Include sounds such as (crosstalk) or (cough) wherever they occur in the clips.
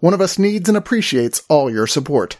One of Us needs and appreciates all your support.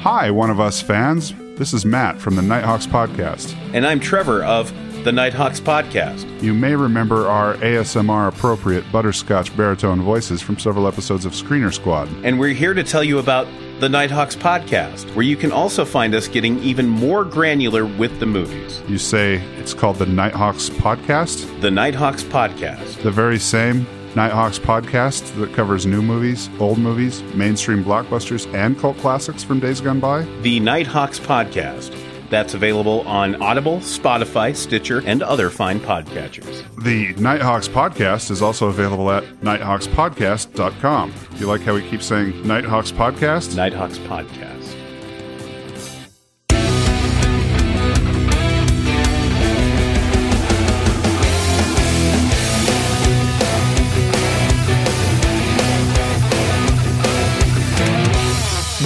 Hi, One of Us fans. This is Matt from the Nighthawks Podcast. And I'm Trevor of the Nighthawks Podcast. You may remember our ASMR appropriate butterscotch baritone voices from several episodes of Screener Squad. And we're here to tell you about the Nighthawks Podcast, where you can also find us getting even more granular with the movies. You say it's called the Nighthawks Podcast? The Nighthawks Podcast. The very same Nighthawks podcast that covers new movies, old movies, mainstream blockbusters, and cult classics from days gone by? The Nighthawks Podcast. That's available on Audible, Spotify, Stitcher, and other fine podcatchers. The Nighthawks podcast is also available at nighthawkspodcast.com. You like how we keep saying Nighthawks podcast? Nighthawks Podcast.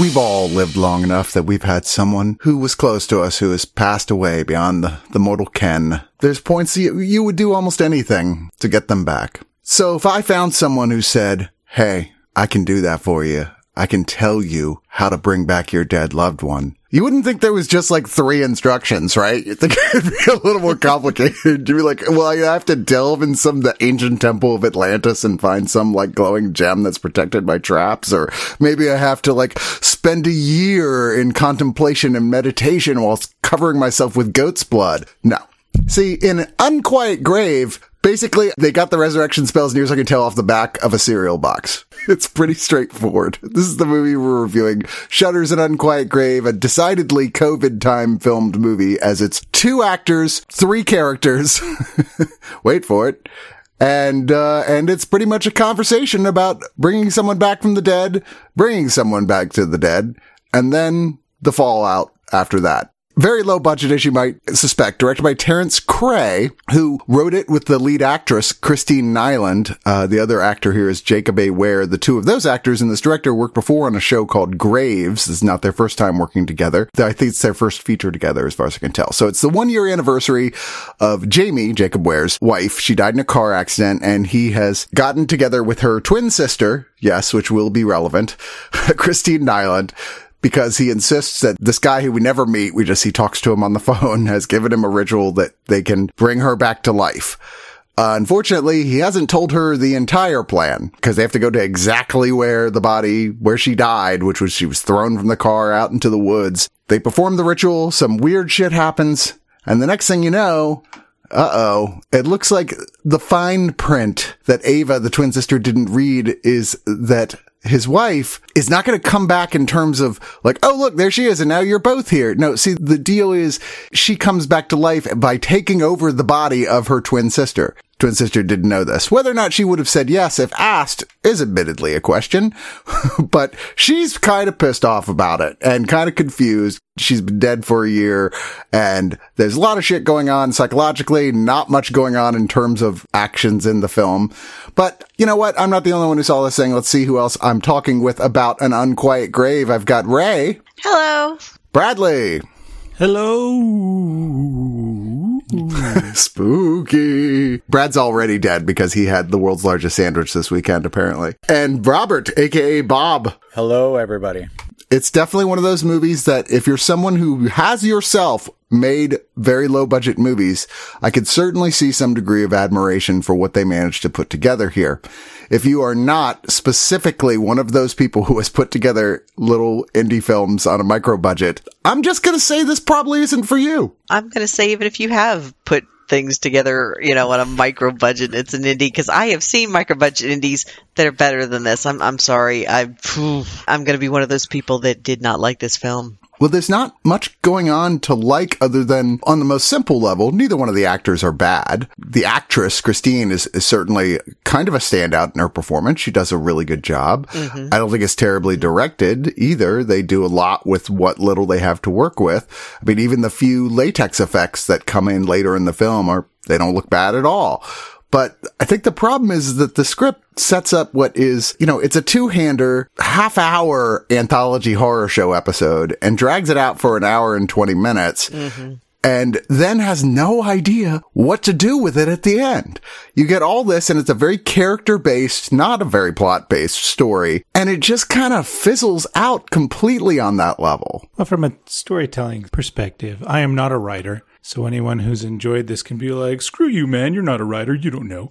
We've all lived long enough that we've had someone who was close to us who has passed away beyond the, the mortal ken. There's points you, you would do almost anything to get them back. So if I found someone who said, Hey, I can do that for you. I can tell you how to bring back your dead loved one. You wouldn't think there was just like three instructions, right? You think (laughs) it'd be a little more complicated. You'd be like, well, I have to delve in some the ancient temple of Atlantis and find some like glowing gem that's protected by traps, or maybe I have to like spend a year in contemplation and meditation whilst covering myself with goat's blood. No. See, in an unquiet grave, Basically, they got the resurrection spells near as I can tell off the back of a cereal box. (laughs) It's pretty straightforward. (laughs) This is the movie we're reviewing. Shudder's an Unquiet Grave, a decidedly COVID time filmed movie as it's two actors, three characters. (laughs) Wait for it. And, uh, and it's pretty much a conversation about bringing someone back from the dead, bringing someone back to the dead, and then the fallout after that very low budget, as you might suspect, directed by Terence Krey, who wrote it with the lead actress, Christine Nyland. Uh, the other actor here is Jacob A. Ware. The two of those actors and this director worked before on a show called Graves. This is not their first time working together. I think it's their first feature together, as far as I can tell. So it's the one year anniversary of Jamie, Jacob Ware's wife. She died in a car accident and he has gotten together with her twin sister. Yes, which will be relevant. (laughs) Christine Nyland because he insists that this guy who we never meet, we just, he talks to him on the phone, (laughs) has given him a ritual that they can bring her back to life. Uh, unfortunately, he hasn't told her the entire plan because they have to go to exactly where the body, where she died, which was she was thrown from the car out into the woods. They perform the ritual. Some weird shit happens. And the next thing you know, uh oh, it looks like the fine print that Ava, the twin sister, didn't read is that his wife is not going to come back in terms of like, oh, look, there she is. And now you're both here. No, see, the deal is she comes back to life by taking over the body of her twin sister. Twin sister didn't know this. Whether or not she would have said yes if asked is admittedly a question, (laughs) but she's kind of pissed off about it and kind of confused. She's been dead for a year and there's a lot of shit going on psychologically, not much going on in terms of actions in the film. But you know what? I'm not the only one who saw this thing. Let's see who else I'm talking with about an unquiet grave. I've got Ray. Hello. Bradley. Hello. (laughs) Spooky. Brad's already dead because he had the world's largest sandwich this weekend, apparently. And Robert, aka Bob. Hello, everybody. It's definitely one of those movies that if you're someone who has yourself made very low budget movies, I could certainly see some degree of admiration for what they managed to put together here. If you are not specifically one of those people who has put together little indie films on a micro budget, I'm just going to say this probably isn't for you. I'm going to say even if you have put things together, you know, on a micro budget, it's an indie because I have seen micro budget indies that are better than this. I'm I'm sorry. I I'm going to be one of those people that did not like this film. Well, there's not much going on to like other than on the most simple level, neither one of the actors are bad. The actress, Christine, is, is certainly kind of a standout in her performance. She does a really good job. Mm-hmm. I don't think it's terribly directed either. They do a lot with what little they have to work with. I mean, even the few latex effects that come in later in the film are, they don't look bad at all. But I think the problem is that the script sets up what is, you know, it's a two-hander, half-hour anthology horror show episode and drags it out for an hour and 20 minutes. Mm-hmm. And then has no idea what to do with it at the end. You get all this and it's a very character based, not a very plot based story. And it just kind of fizzles out completely on that level. Well, from a storytelling perspective, I am not a writer. So anyone who's enjoyed this can be like, screw you, man. You're not a writer. You don't know.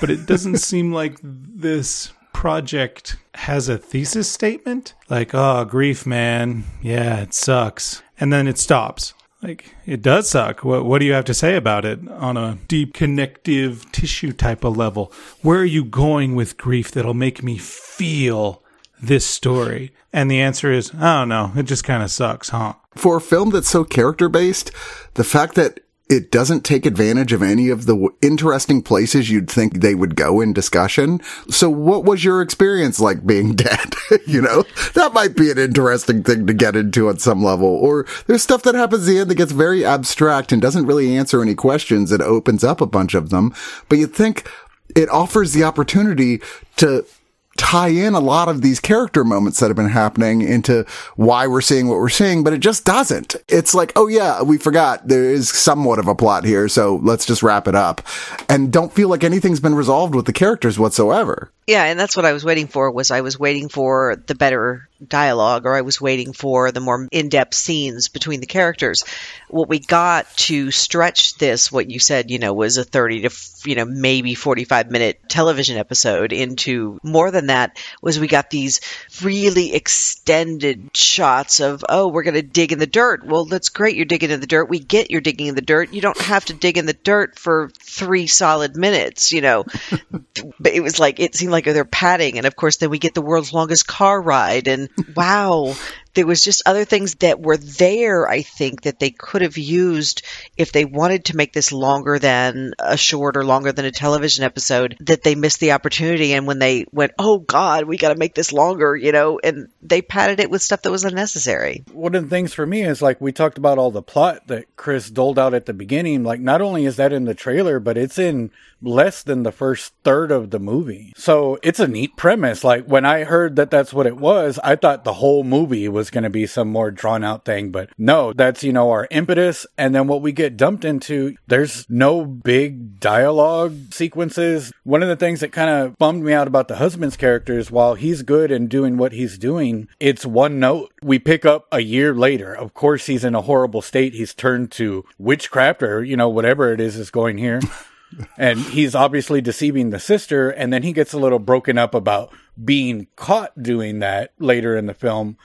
But it doesn't (laughs) seem like this project has a thesis statement. Like, oh, grief, man. Yeah, it sucks. And then it stops. Like, it does suck. What, what do you have to say about it on a deep connective tissue type of level? Where are you going with grief that'll make me feel this story? And the answer is, I don't know. It just kind of sucks, huh? For a film that's so character based, the fact that it doesn't take advantage of any of the w- interesting places you'd think they would go in discussion. So what was your experience like being (laughs) dead? (laughs) you know, that might be an interesting thing to get into at some level. Or there's stuff that happens at the end that gets very abstract and doesn't really answer any questions. It opens up a bunch of them, but you think it offers the opportunity to tie in a lot of these character moments that have been happening into why we're seeing what we're seeing, but it just doesn't. It's like, oh yeah, we forgot there is somewhat of a plot here, so let's just wrap it up. And don't feel like anything's been resolved with the characters whatsoever. Yeah, and that's what I was waiting for was I was waiting for the better dialogue or I was waiting for the more in-depth scenes between the characters. What we got to stretch this what you said, you know, was a 30 to you know, maybe 45 minute television episode into more than that was we got these really extended shots of oh, we're going to dig in the dirt. Well, that's great you're digging in the dirt. We get you're digging in the dirt. You don't have to dig in the dirt for 3 solid minutes, you know. (laughs) but it was like it seemed like they're padding and of course then we get the world's longest car ride and (laughs) wow there was just other things that were there i think that they could have used if they wanted to make this longer than a short or longer than a television episode that they missed the opportunity and when they went oh god we got to make this longer you know and they padded it with stuff that was unnecessary One of the things for me is like we talked about all the plot that Chris doled out at the beginning. Like, not only is that in the trailer, but it's in less than the first third of the movie. So it's a neat premise. Like, when I heard that that's what it was, I thought the whole movie was going to be some more drawn out thing. But no, that's, you know, our impetus. And then what we get dumped into, there's no big dialogue sequences. One of the things that kind of bummed me out about the husband's character is while he's good and doing what he's doing, it's one note. We pick up a year later. Of course, he's in a horrible state. He's turned to witchcraft or, you know, whatever it is is going here. (laughs) and he's obviously deceiving the sister. And then he gets a little broken up about being caught doing that later in the film.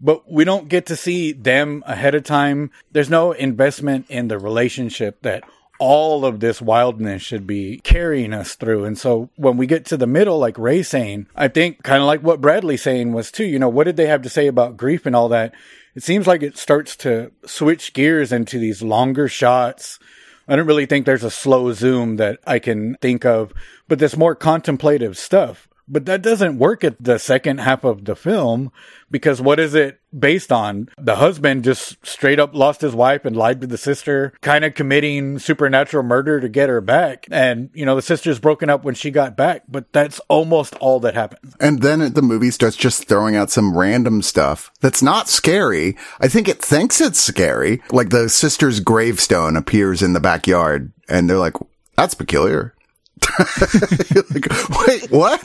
But we don't get to see them ahead of time. There's no investment in the relationship that all of this wildness should be carrying us through. And so when we get to the middle, like Ray saying, I think kind of like what Bradley saying was too, you know, what did they have to say about grief and all that? It seems like it starts to switch gears into these longer shots. I don't really think there's a slow zoom that I can think of, but this more contemplative stuff. But that doesn't work at the second half of the film because what is it based on? The husband just straight up lost his wife and lied to the sister, kind of committing supernatural murder to get her back. And, you know, the sister's broken up when she got back, but that's almost all that happens. And then the movie starts just throwing out some random stuff that's not scary. I think it thinks it's scary. Like the sister's gravestone appears in the backyard and they're like, that's peculiar. (laughs) like, wait, what?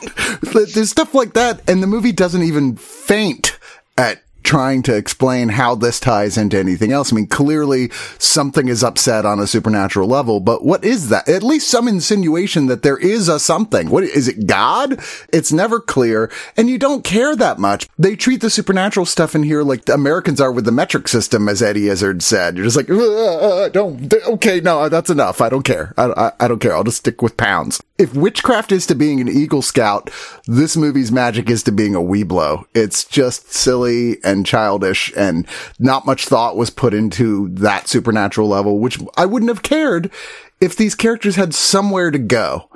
There's stuff like that, and the movie doesn't even feint at trying to explain how this ties into anything else. I mean, clearly something is upset on a supernatural level, but what is that? At least some insinuation that there is a something. What is it? God? It's never clear, and you don't care that much. They treat the supernatural stuff in here like the Americans are with the metric system, as Eddie Izzard said. You're just like, uh, don't, okay, no, that's enough. I don't care. I, I, I don't care. I'll just stick with pounds. If witchcraft is to being an Eagle Scout, this movie's magic is to being a Weeblo. It's just silly and and childish and not much thought was put into that supernatural level, which I wouldn't have cared if these characters had somewhere to go.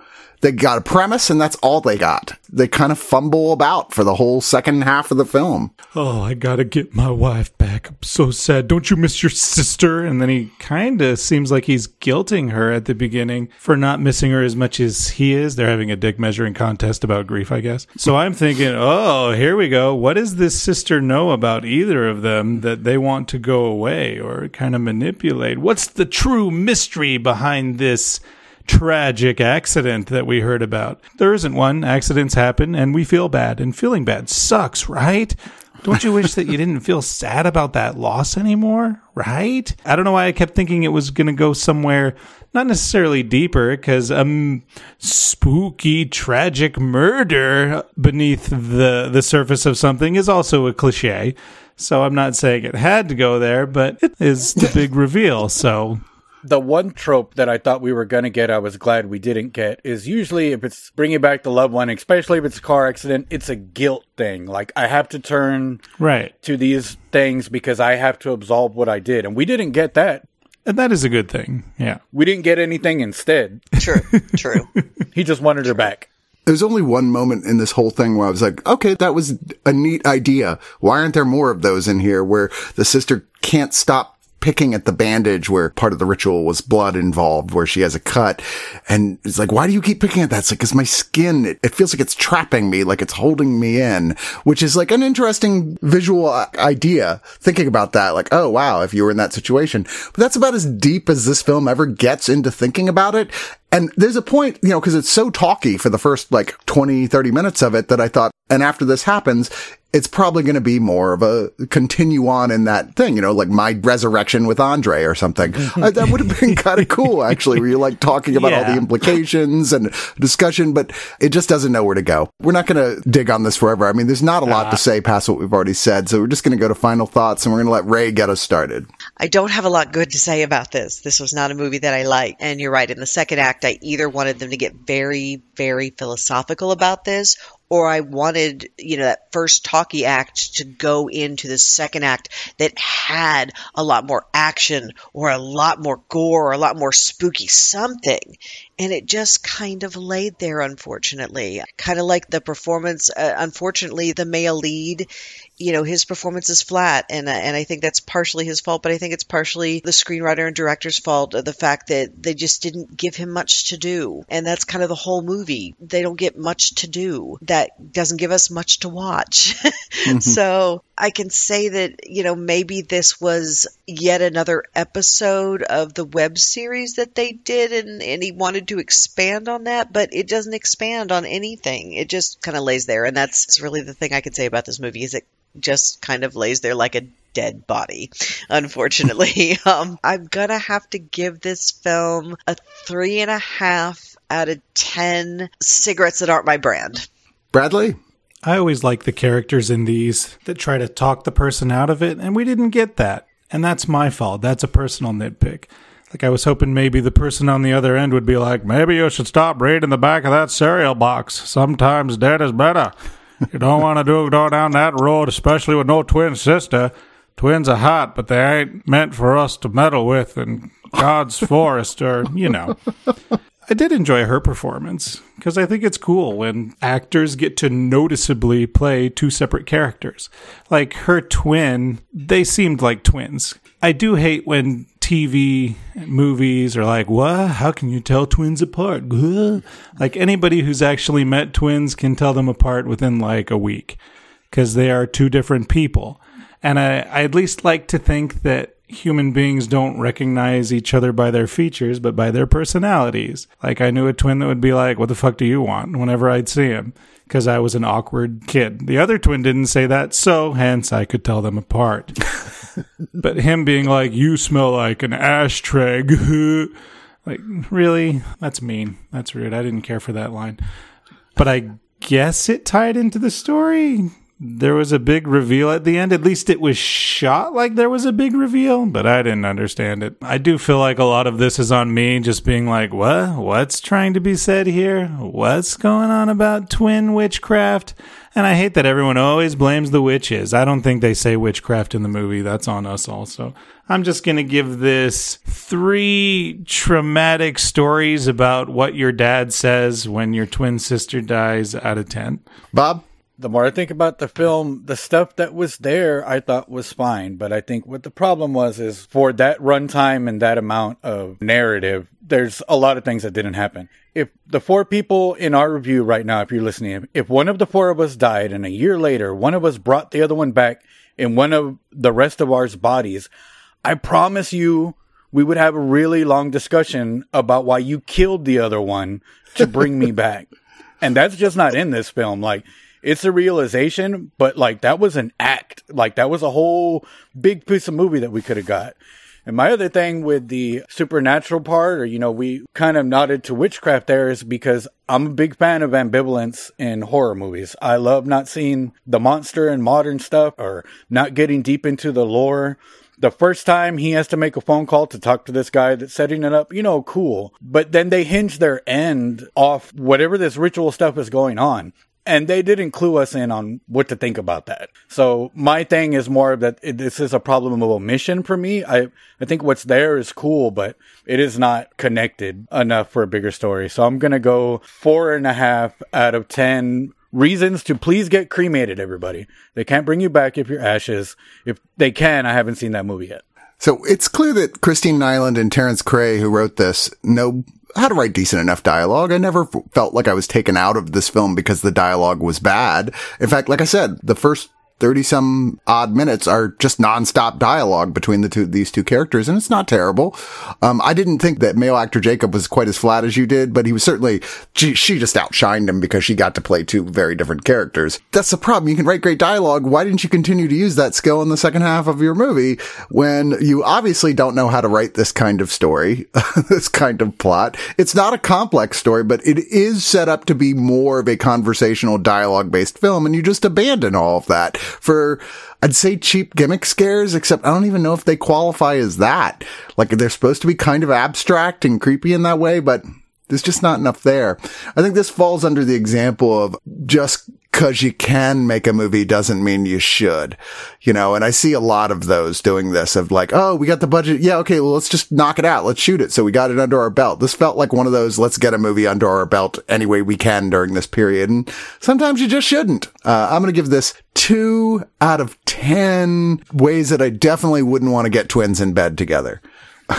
They got a premise and that's all they got. They kind of fumble about for the whole second half of the film. Oh, I gotta get my wife back. I'm so sad. Don't you miss your sister? And then he kind of seems like he's guilting her at the beginning for not missing her as much as he is. They're having a dick measuring contest about grief, I guess. So I'm thinking, oh, here we go. What does this sister know about either of them that they want to go away or kind of manipulate? What's the true mystery behind this? Tragic accident that we heard about. There isn't one. Accidents happen and we feel bad, and feeling bad sucks, right? Don't you wish that you didn't feel sad about that loss anymore? Right? I don't know why I kept thinking it was going to go somewhere not necessarily deeper because um spooky tragic murder beneath the the surface of something is also a cliche. So I'm not saying it had to go there, but it is the big reveal. So the one trope that I thought we were going to get, I was glad we didn't get, is usually if it's bringing back the loved one, especially if it's a car accident, it's a guilt thing. Like, I have to turn right to these things because I have to absolve what I did. And we didn't get that. And that is a good thing. Yeah. We didn't get anything instead. True, true. (laughs) he just wanted her back. There's only one moment in this whole thing where I was like, okay, that was a neat idea. Why aren't there more of those in here where the sister can't stop picking at the bandage where part of the ritual was blood involved, where she has a cut. And it's like, why do you keep picking at that? It's like, cause my skin, it, it feels like it's trapping me, like it's holding me in, which is like an interesting visual uh, idea thinking about that. Like, oh wow, if you were in that situation, but that's about as deep as this film ever gets into thinking about it. And there's a point, you know, cause it's so talky for the first like 20, 30 minutes of it that I thought, and after this happens, it's probably going to be more of a continue on in that thing, you know, like my resurrection with Andre or something. uh, that would have been kind of (laughs) cool, actually, where you're like talking about yeah. all the implications and discussion, but it just doesn't know where to go. We're not going to dig on this forever. I mean, there's not a lot uh, to say past what we've already said. So we're just going to go to final thoughts and we're going to let Ray get us started. I don't have a lot good to say about this. This was not a movie that I liked. And you're right. In the second act, I either wanted them to get very, very philosophical about this or I wanted, you know, that first talkie act to go into the second act that had a lot more action or a lot more gore or a lot more spooky something. And it just kind of laid there, unfortunately. Kind of like the performance, uh, unfortunately, the male lead you know his performance is flat and uh, and I think that's partially his fault but I think it's partially the screenwriter and director's fault the fact that they just didn't give him much to do and that's kind of the whole movie they don't get much to do that doesn't give us much to watch (laughs) mm-hmm. so I can say that you know maybe this was yet another episode of the web series that they did and and he wanted to expand on that but it doesn't expand on anything it just kind of lays there and that's really the thing I could say about this movie is it just kind of lays there like a dead body, (laughs) unfortunately. (laughs) (laughs) um, I'm gonna have to give this film a three and a half out of ten cigarettes that aren't my brand. Bradley? I always like the characters in these that try to talk the person out of it, and we didn't get that. And that's my fault. That's a personal nitpick. Like I was hoping maybe the person on the other end would be like, maybe you should stop reading the back of that cereal box. Sometimes dead is better (laughs) you don't want to do go down that road, especially with no twin sister. Twins are hot, but they ain't meant for us to meddle with in God's (laughs) forest, or you know. I did enjoy her performance because I think it's cool when actors get to noticeably play two separate characters. Like her twin, they seemed like twins. I do hate when TV movies are like, what? How can you tell twins apart? Like anybody who's actually met twins can tell them apart within like a week because they are two different people. And I, I at least like to think that human beings don't recognize each other by their features, but by their personalities. Like I knew a twin that would be like, what the fuck do you want? Whenever I'd see him because I was an awkward kid. The other twin didn't say that, so hence I could tell them apart. (laughs) but him being like, "You smell like an ashtray," (laughs) like really, that's mean. That's rude. I didn't care for that line, but I guess it tied into the story there was a big reveal at the end. At least it was shot like there was a big reveal, but I didn't understand it. I do feel like a lot of this is on me just being like, what? What's trying to be said here? What's going on about twin witchcraft? And I hate that everyone always blames the witches. I don't think they say witchcraft in the movie. That's on us also. I'm just going to give this three traumatic stories about what your dad says when your twin sister dies out of 10. Bob? The more I think about the film, the stuff that was there I thought was fine. But I think what the problem was is for that runtime and that amount of narrative, there's a lot of things that didn't happen. If the four people in our review right now, if you're listening, if one of the four of us died and a year later one of us brought the other one back in one of the rest of ours bodies, I promise you we would have a really long discussion about why you killed the other one to bring me (laughs) back. And that's just not in this film. Like, it's a realization, but like that was an act. Like that was a whole big piece of movie that we could have got. And my other thing with the supernatural part, or, you know, we kind of nodded to witchcraft there is because I'm a big fan of ambivalence in horror movies. I love not seeing the monster in modern stuff or not getting deep into the lore. The first time he has to make a phone call to talk to this guy that's setting it up, you know, cool. But then they hinge their end off whatever this ritual stuff is going on and they didn't clue us in on what to think about that. So my thing is more that it, this is a problem of omission for me. I I think what's there is cool, but it is not connected enough for a bigger story. So I'm gonna go four and a half out of ten reasons to please get cremated. Everybody, they can't bring you back if you're ashes. If they can, I haven't seen that movie yet. So it's clear that Christine Nyland and Terence Krey, who wrote this, know how to write decent enough dialogue. I never felt like I was taken out of this film because the dialogue was bad. In fact, like I said, the first 30 some odd minutes are just nonstop dialogue between the two, these two characters. And it's not terrible. Um, I didn't think that male actor Jacob was quite as flat as you did, but he was certainly, she, she just outshined him because she got to play two very different characters. That's the problem. You can write great dialogue. Why didn't you continue to use that skill in the second half of your movie when you obviously don't know how to write this kind of story, (laughs) this kind of plot? It's not a complex story, but it is set up to be more of a conversational dialogue based film. And you just abandon all of that for, I'd say cheap gimmick scares, except I don't even know if they qualify as that. Like they're supposed to be kind of abstract and creepy in that way, but there's just not enough there. I think this falls under the example of just cause you can make a movie doesn't mean you should, you know, and I see a lot of those doing this of like, oh, we got the budget. Yeah. Okay. Well, let's just knock it out. Let's shoot it. So we got it under our belt. This felt like one of those, let's get a movie under our belt any way we can during this period. And sometimes you just shouldn't. Uh, I'm going to give this two out of 10 ways that I definitely wouldn't want to get twins in bed together. (laughs)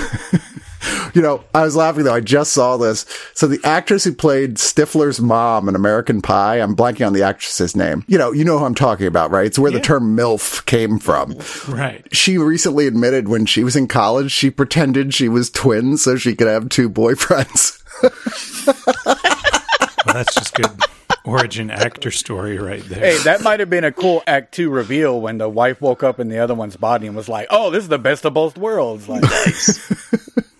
you know, I was laughing though. I just saw this. So the actress who played Stifler's mom in American Pie, I'm blanking on the actress's name. You know, you know who I'm talking about, right? It's where the term MILF came from. Right. She recently admitted when she was in college, she pretended she was twins so she could have two boyfriends. Well, that's just good origin actor story right there. Hey, that might have been a cool Act Two reveal when the wife woke up in the other one's body and was like, "Oh, this is the best of both worlds." Like, (laughs)